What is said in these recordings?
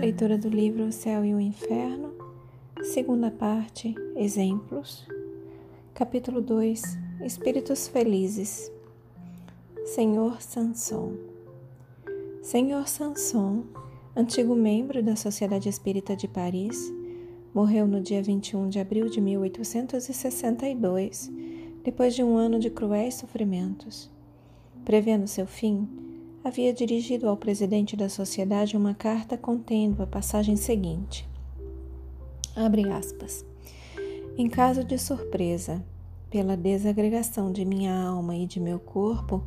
Leitura do livro O Céu e o Inferno, segunda parte, Exemplos. Capítulo 2 Espíritos Felizes. Senhor Sanson. Senhor Sanson, antigo membro da Sociedade Espírita de Paris, morreu no dia 21 de abril de 1862, depois de um ano de cruéis sofrimentos. Prevendo seu fim, havia dirigido ao presidente da sociedade uma carta contendo a passagem seguinte: Abre aspas. Em caso de surpresa, pela desagregação de minha alma e de meu corpo,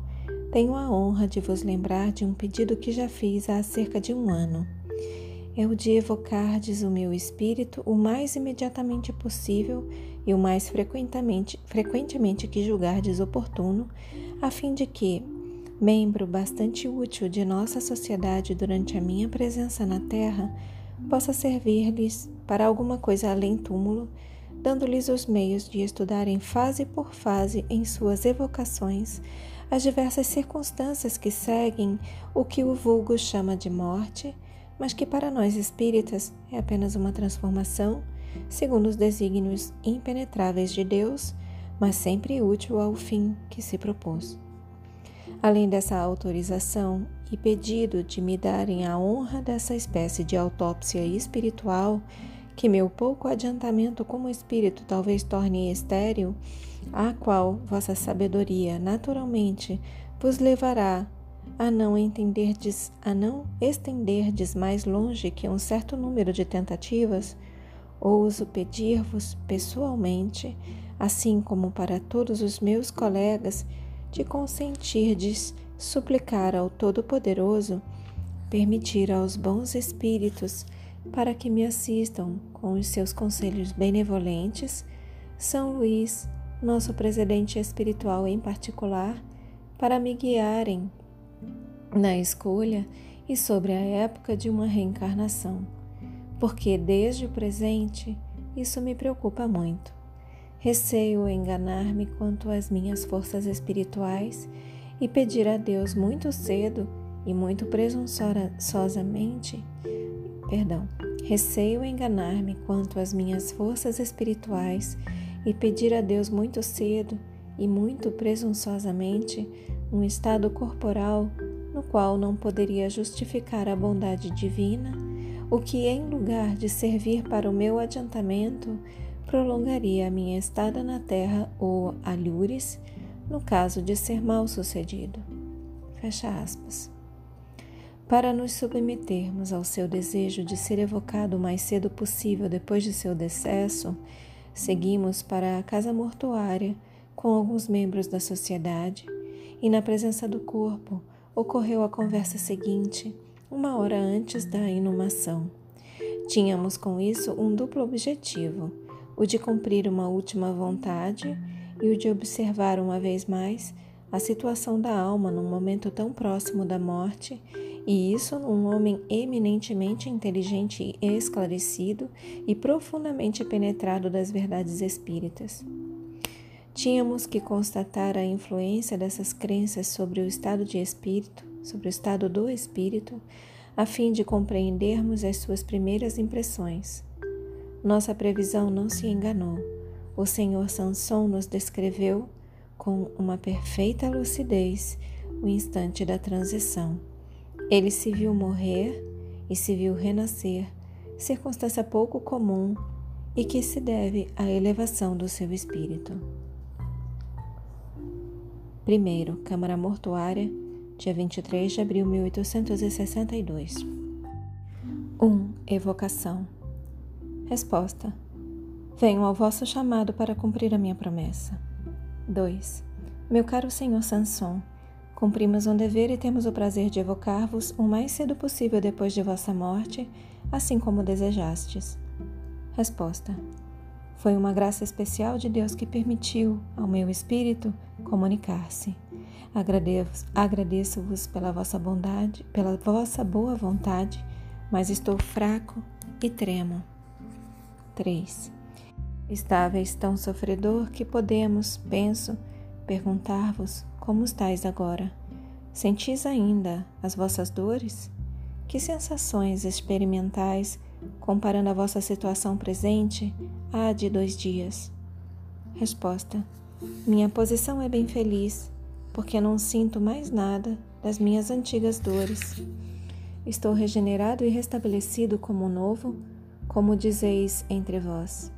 tenho a honra de vos lembrar de um pedido que já fiz há cerca de um ano. É o de evocardes o meu espírito o mais imediatamente possível e o mais frequentemente, frequentemente que julgardes oportuno, a fim de que, membro bastante útil de nossa sociedade durante a minha presença na Terra, possa servir-lhes para alguma coisa além túmulo, dando-lhes os meios de estudarem fase por fase em suas evocações as diversas circunstâncias que seguem o que o vulgo chama de morte, mas que para nós espíritas é apenas uma transformação, segundo os desígnios impenetráveis de Deus, mas sempre útil ao fim que se propôs. Além dessa autorização e pedido de me darem a honra dessa espécie de autópsia espiritual, que meu pouco adiantamento como espírito talvez torne estéril, a qual vossa sabedoria naturalmente vos levará a não entenderdes, a não estenderdes mais longe que um certo número de tentativas, ouso pedir-vos pessoalmente, assim como para todos os meus colegas, de consentirdes suplicar ao Todo-Poderoso permitir aos bons espíritos para que me assistam com os seus conselhos benevolentes, São Luís, nosso presidente espiritual em particular, para me guiarem na escolha e sobre a época de uma reencarnação, porque desde o presente isso me preocupa muito. Receio enganar-me quanto às minhas forças espirituais e pedir a Deus muito cedo e muito presunçosamente, perdão, receio enganar-me quanto às minhas forças espirituais e pedir a Deus muito cedo e muito presunçosamente um estado corporal no qual não poderia justificar a bondade divina, o que, em lugar de servir para o meu adiantamento, prolongaria a minha estada na terra ou alhures, no caso de ser mal sucedido. Fecha aspas. Para nos submetermos ao seu desejo de ser evocado o mais cedo possível depois de seu decesso, seguimos para a casa mortuária com alguns membros da sociedade e, na presença do corpo, ocorreu a conversa seguinte, uma hora antes da inumação. Tínhamos com isso um duplo objetivo o de cumprir uma última vontade e o de observar uma vez mais a situação da alma num momento tão próximo da morte, e isso num homem eminentemente inteligente e esclarecido e profundamente penetrado das verdades espíritas. Tínhamos que constatar a influência dessas crenças sobre o estado de espírito, sobre o estado do espírito, a fim de compreendermos as suas primeiras impressões. Nossa previsão não se enganou. O Senhor Sanson nos descreveu com uma perfeita lucidez o instante da transição. Ele se viu morrer e se viu renascer, circunstância pouco comum e que se deve à elevação do seu espírito. Primeiro, Câmara Mortuária, dia 23 de abril de 1862. 1. Um, evocação. Resposta: Venho ao vosso chamado para cumprir a minha promessa. 2. Meu caro senhor Sanson, cumprimos um dever e temos o prazer de evocar-vos o mais cedo possível depois de vossa morte, assim como desejastes. Resposta: Foi uma graça especial de Deus que permitiu ao meu espírito comunicar-se. Agradeço-vos pela vossa bondade, pela vossa boa vontade, mas estou fraco e tremo. 3. Estáveis tão sofredor que podemos, penso, perguntar-vos como estáis agora. Sentis ainda as vossas dores? Que sensações experimentais comparando a vossa situação presente à de dois dias? Resposta: Minha posição é bem feliz, porque não sinto mais nada das minhas antigas dores. Estou regenerado e restabelecido como novo, como dizeis entre vós.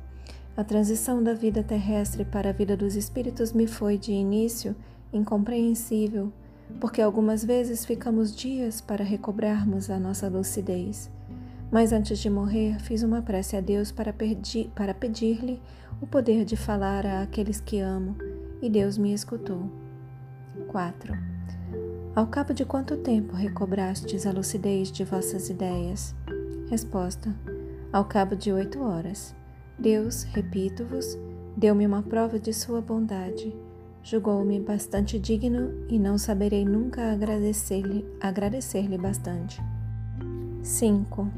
A transição da vida terrestre para a vida dos espíritos me foi, de início, incompreensível, porque algumas vezes ficamos dias para recobrarmos a nossa lucidez. Mas antes de morrer, fiz uma prece a Deus para, para pedir-lhe o poder de falar a aqueles que amo, e Deus me escutou. 4. Ao cabo de quanto tempo recobrastes a lucidez de vossas ideias? Resposta: Ao cabo de oito horas. Deus, repito-vos, deu-me uma prova de sua bondade. Julgou-me bastante digno e não saberei nunca agradecer-lhe agradecer bastante. 5.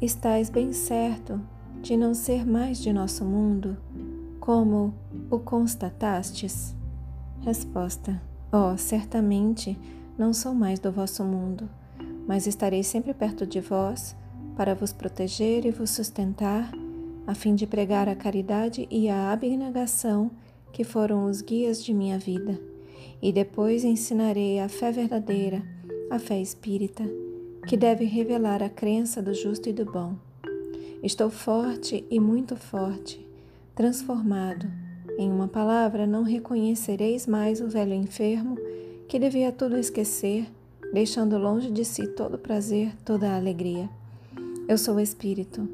Estais bem certo de não ser mais de nosso mundo, como o constatastes? Resposta: Oh, certamente não sou mais do vosso mundo, mas estarei sempre perto de vós para vos proteger e vos sustentar, a fim de pregar a caridade e a abnegação que foram os guias de minha vida. E depois ensinarei a fé verdadeira, a fé espírita, que deve revelar a crença do justo e do bom. Estou forte e muito forte, transformado. Em uma palavra, não reconhecereis mais o velho enfermo que devia tudo esquecer, deixando longe de si todo prazer, toda alegria. Eu sou o Espírito,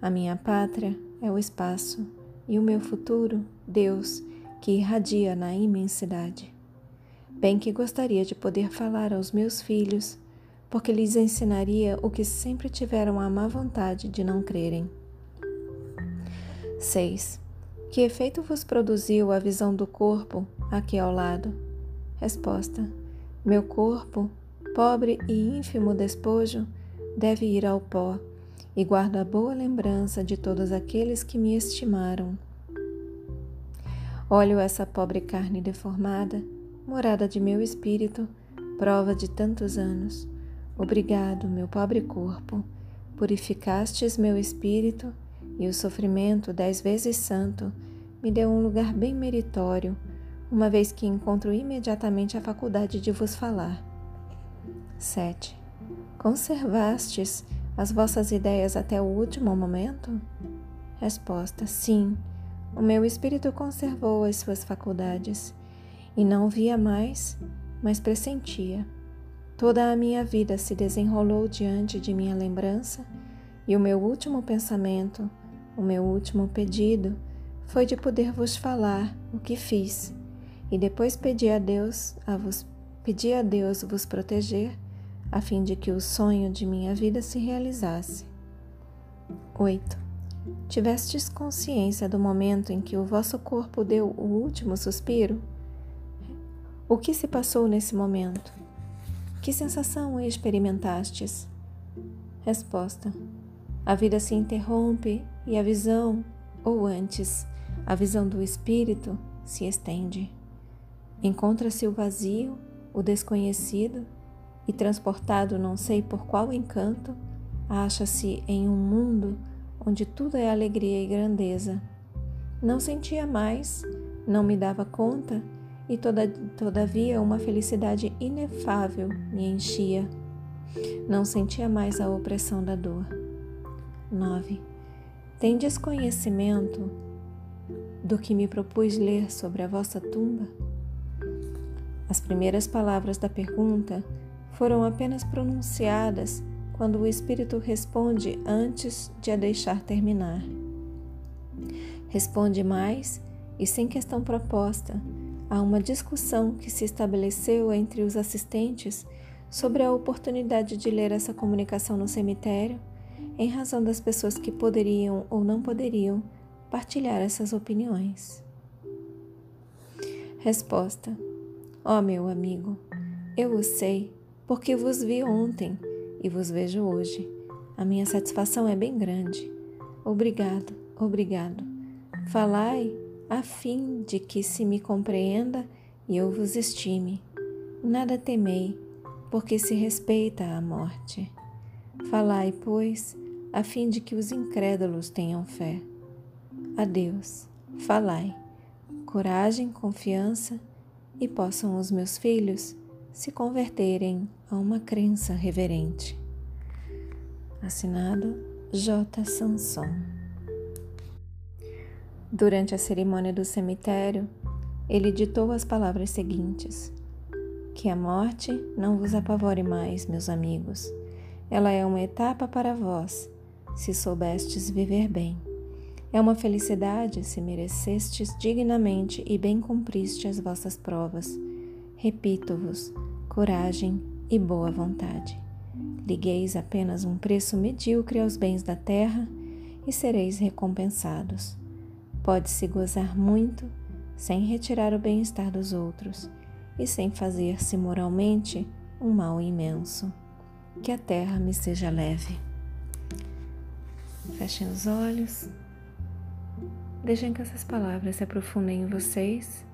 a minha pátria é o espaço e o meu futuro, Deus, que irradia na imensidade. Bem que gostaria de poder falar aos meus filhos, porque lhes ensinaria o que sempre tiveram a má vontade de não crerem. 6. Que efeito vos produziu a visão do corpo aqui ao lado? Resposta: Meu corpo, pobre e ínfimo despojo, deve ir ao pó e guardo a boa lembrança de todos aqueles que me estimaram. Olho essa pobre carne deformada, morada de meu espírito, prova de tantos anos. Obrigado, meu pobre corpo, purificastes meu espírito e o sofrimento dez vezes santo me deu um lugar bem meritório, uma vez que encontro imediatamente a faculdade de vos falar. 7. Conservastes as vossas ideias até o último momento? Resposta: Sim. O meu espírito conservou as suas faculdades e não via mais, mas pressentia. Toda a minha vida se desenrolou diante de minha lembrança e o meu último pensamento, o meu último pedido foi de poder vos falar o que fiz e depois pedi a Deus a vos pedi a Deus vos proteger a fim de que o sonho de minha vida se realizasse. 8. Tivestes consciência do momento em que o vosso corpo deu o último suspiro? O que se passou nesse momento? Que sensação experimentastes? Resposta: A vida se interrompe e a visão, ou antes, a visão do espírito, se estende. Encontra-se o vazio, o desconhecido e transportado não sei por qual encanto, acha-se em um mundo onde tudo é alegria e grandeza. Não sentia mais, não me dava conta, e toda, todavia uma felicidade inefável me enchia. Não sentia mais a opressão da dor. 9. Tem desconhecimento do que me propus ler sobre a vossa tumba? As primeiras palavras da pergunta foram apenas pronunciadas quando o Espírito responde antes de a deixar terminar. Responde mais e sem questão proposta a uma discussão que se estabeleceu entre os assistentes sobre a oportunidade de ler essa comunicação no cemitério, em razão das pessoas que poderiam ou não poderiam partilhar essas opiniões. Resposta: Ó oh, meu amigo, eu o sei porque vos vi ontem e vos vejo hoje. A minha satisfação é bem grande. Obrigado, obrigado. Falai a fim de que se me compreenda e eu vos estime. Nada temei, porque se respeita a morte. Falai, pois, a fim de que os incrédulos tenham fé. A Deus, falai, coragem, confiança, e possam os meus filhos se converterem a uma crença reverente. Assinado J. Sanson. Durante a cerimônia do cemitério, ele ditou as palavras seguintes: Que a morte não vos apavore mais, meus amigos. Ela é uma etapa para vós, se soubestes viver bem. É uma felicidade se merecestes dignamente e bem cumpriste as vossas provas. Repito-vos, coragem e boa vontade. Ligueis apenas um preço medíocre aos bens da terra e sereis recompensados. Pode-se gozar muito sem retirar o bem-estar dos outros e sem fazer-se moralmente um mal imenso. Que a terra me seja leve. Fechem os olhos. Deixem que essas palavras se aprofundem em vocês.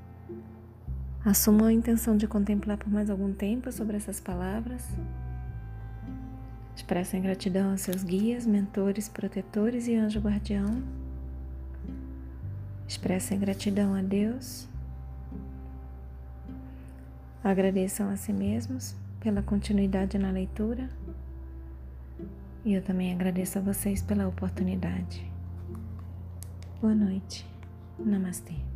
Assumam a intenção de contemplar por mais algum tempo sobre essas palavras. Expressem gratidão aos seus guias, mentores, protetores e anjo guardião. Expressem gratidão a Deus. Agradeçam a si mesmos pela continuidade na leitura. E eu também agradeço a vocês pela oportunidade. Boa noite. Namastê.